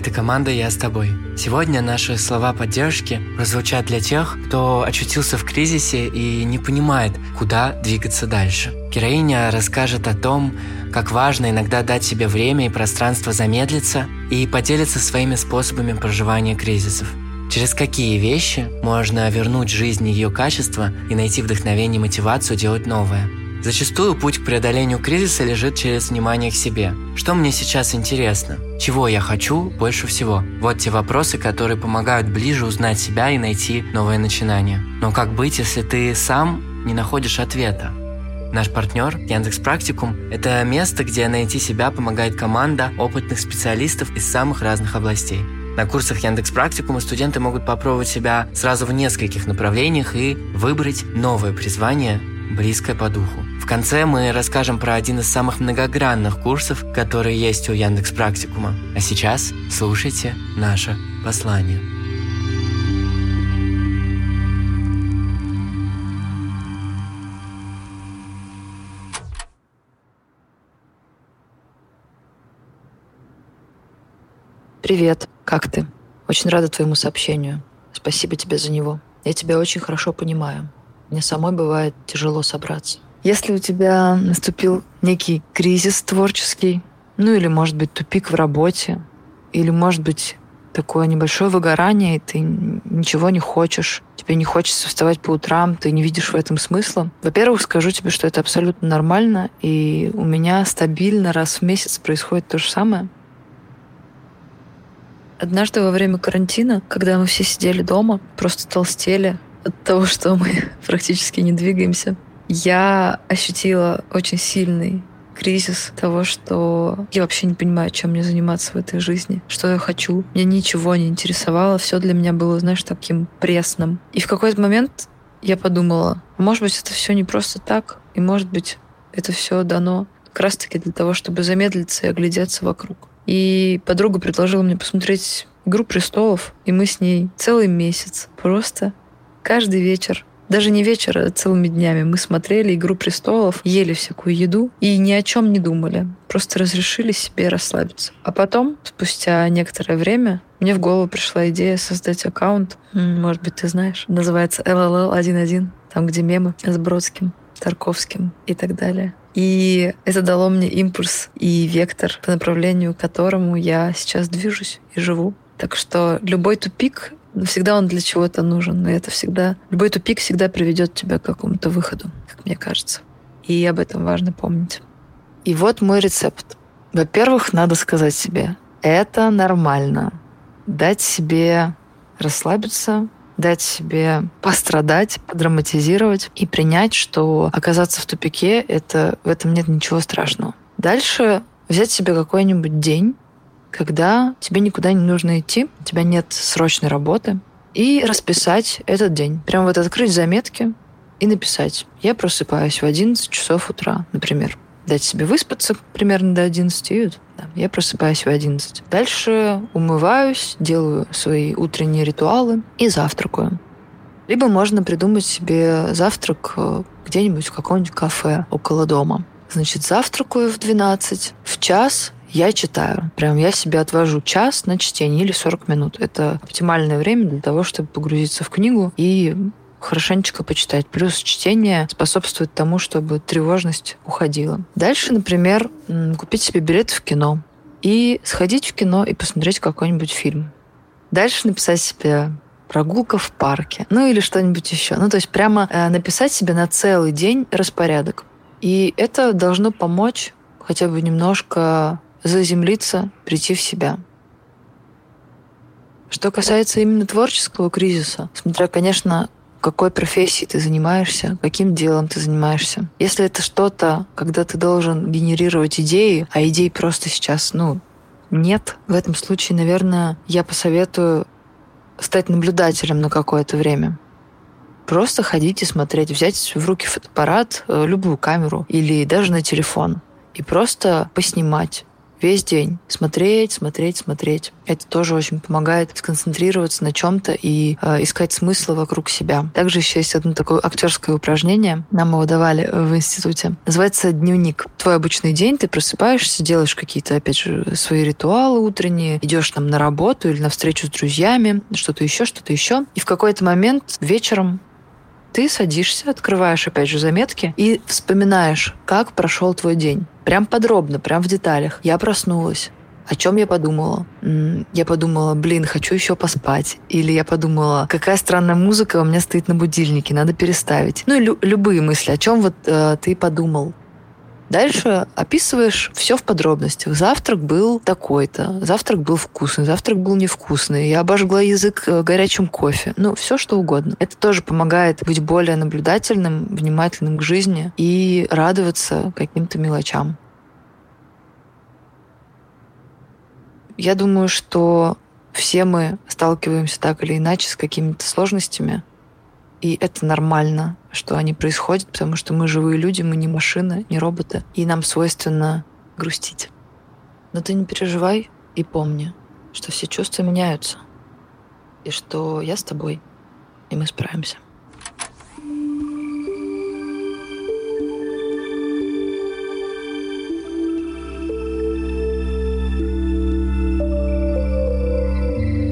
это команда «Я с тобой». Сегодня наши слова поддержки прозвучат для тех, кто очутился в кризисе и не понимает, куда двигаться дальше. Героиня расскажет о том, как важно иногда дать себе время и пространство замедлиться и поделиться своими способами проживания кризисов. Через какие вещи можно вернуть жизни ее качество и найти вдохновение и мотивацию делать новое – Зачастую путь к преодолению кризиса лежит через внимание к себе. Что мне сейчас интересно? Чего я хочу больше всего? Вот те вопросы, которые помогают ближе узнать себя и найти новое начинание. Но как быть, если ты сам не находишь ответа? Наш партнер Яндекс Практикум – это место, где найти себя помогает команда опытных специалистов из самых разных областей. На курсах Яндекс Практикума студенты могут попробовать себя сразу в нескольких направлениях и выбрать новое призвание, близкое по духу. В конце мы расскажем про один из самых многогранных курсов, которые есть у Яндекс Практикума. А сейчас слушайте наше послание. Привет, как ты? Очень рада твоему сообщению. Спасибо тебе за него. Я тебя очень хорошо понимаю. Мне самой бывает тяжело собраться. Если у тебя наступил некий кризис творческий, ну или, может быть, тупик в работе, или, может быть, такое небольшое выгорание, и ты ничего не хочешь, тебе не хочется вставать по утрам, ты не видишь в этом смысла. Во-первых, скажу тебе, что это абсолютно нормально, и у меня стабильно раз в месяц происходит то же самое. Однажды во время карантина, когда мы все сидели дома, просто толстели от того, что мы практически не двигаемся, я ощутила очень сильный кризис того, что я вообще не понимаю, чем мне заниматься в этой жизни, что я хочу. Мне ничего не интересовало, все для меня было, знаешь, таким пресным. И в какой-то момент я подумала, может быть, это все не просто так, и может быть, это все дано как раз-таки для того, чтобы замедлиться и оглядеться вокруг. И подруга предложила мне посмотреть «Игру престолов», и мы с ней целый месяц просто каждый вечер даже не вечер, а целыми днями мы смотрели «Игру престолов», ели всякую еду и ни о чем не думали. Просто разрешили себе расслабиться. А потом, спустя некоторое время, мне в голову пришла идея создать аккаунт. Может быть, ты знаешь. Называется LLL11. Там, где мемы с Бродским, Тарковским и так далее. И это дало мне импульс и вектор, по направлению которому я сейчас движусь и живу. Так что любой тупик но всегда он для чего-то нужен. И это всегда... Любой тупик всегда приведет тебя к какому-то выходу, как мне кажется. И об этом важно помнить. И вот мой рецепт. Во-первых, надо сказать себе, это нормально. Дать себе расслабиться, дать себе пострадать, подраматизировать и принять, что оказаться в тупике, это, в этом нет ничего страшного. Дальше взять себе какой-нибудь день, когда тебе никуда не нужно идти, у тебя нет срочной работы, и расписать этот день. Прям вот открыть заметки и написать. Я просыпаюсь в 11 часов утра, например. Дать себе выспаться примерно до 11, и да, я просыпаюсь в 11. Дальше умываюсь, делаю свои утренние ритуалы и завтракаю. Либо можно придумать себе завтрак э, где-нибудь в каком-нибудь кафе около дома. Значит, завтракаю в 12. В час я читаю. Прям я себе отвожу час на чтение или 40 минут. Это оптимальное время для того, чтобы погрузиться в книгу и хорошенечко почитать. Плюс чтение способствует тому, чтобы тревожность уходила. Дальше, например, купить себе билет в кино и сходить в кино и посмотреть какой-нибудь фильм. Дальше написать себе прогулка в парке, ну или что-нибудь еще. Ну, то есть прямо э, написать себе на целый день распорядок. И это должно помочь хотя бы немножко заземлиться, прийти в себя. Что касается именно творческого кризиса, смотря, конечно, какой профессией ты занимаешься, каким делом ты занимаешься. Если это что-то, когда ты должен генерировать идеи, а идей просто сейчас, ну, нет, в этом случае, наверное, я посоветую стать наблюдателем на какое-то время. Просто ходить и смотреть, взять в руки фотоаппарат, э, любую камеру или даже на телефон и просто поснимать весь день. Смотреть, смотреть, смотреть. Это тоже очень помогает сконцентрироваться на чем-то и э, искать смысл вокруг себя. Также еще есть одно такое актерское упражнение. Нам его давали в институте. Называется дневник. Твой обычный день, ты просыпаешься, делаешь какие-то, опять же, свои ритуалы утренние, идешь там на работу или на встречу с друзьями, что-то еще, что-то еще. И в какой-то момент вечером ты садишься, открываешь, опять же, заметки и вспоминаешь, как прошел твой день. Прям подробно, прям в деталях. Я проснулась. О чем я подумала? Я подумала, блин, хочу еще поспать. Или я подумала, какая странная музыка у меня стоит на будильнике, надо переставить. Ну и лю- любые мысли, о чем вот э, ты подумал. Дальше описываешь все в подробностях. Завтрак был такой-то, завтрак был вкусный, завтрак был невкусный, я обожгла язык э, горячим кофе. Ну, все что угодно. Это тоже помогает быть более наблюдательным, внимательным к жизни и радоваться каким-то мелочам. Я думаю, что все мы сталкиваемся так или иначе с какими-то сложностями, и это нормально, что они происходят, потому что мы живые люди, мы не машины, не роботы, и нам свойственно грустить. Но ты не переживай и помни, что все чувства меняются, и что я с тобой, и мы справимся.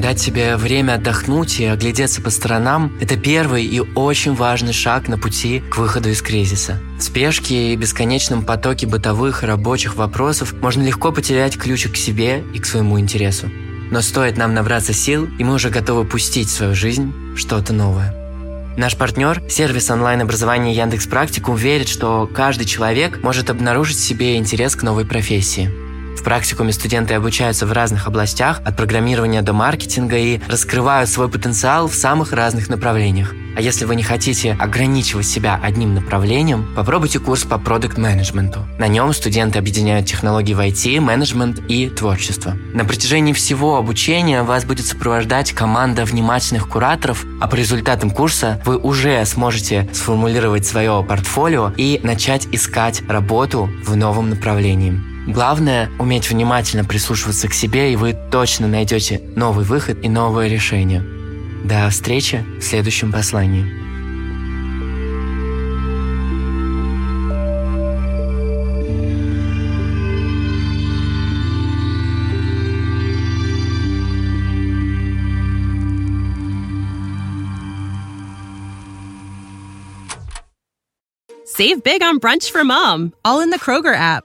Дать себе время отдохнуть и оглядеться по сторонам – это первый и очень важный шаг на пути к выходу из кризиса. В спешке и бесконечном потоке бытовых и рабочих вопросов можно легко потерять ключик к себе и к своему интересу. Но стоит нам набраться сил, и мы уже готовы пустить в свою жизнь что-то новое. Наш партнер, сервис онлайн-образования Яндекс Практикум, верит, что каждый человек может обнаружить в себе интерес к новой профессии – в практикуме студенты обучаются в разных областях, от программирования до маркетинга и раскрывают свой потенциал в самых разных направлениях. А если вы не хотите ограничивать себя одним направлением, попробуйте курс по продукт менеджменту На нем студенты объединяют технологии в IT, менеджмент и творчество. На протяжении всего обучения вас будет сопровождать команда внимательных кураторов, а по результатам курса вы уже сможете сформулировать свое портфолио и начать искать работу в новом направлении. Главное – уметь внимательно прислушиваться к себе, и вы точно найдете новый выход и новое решение. До встречи в следующем послании. Save big on brunch for mom, all in the Kroger app.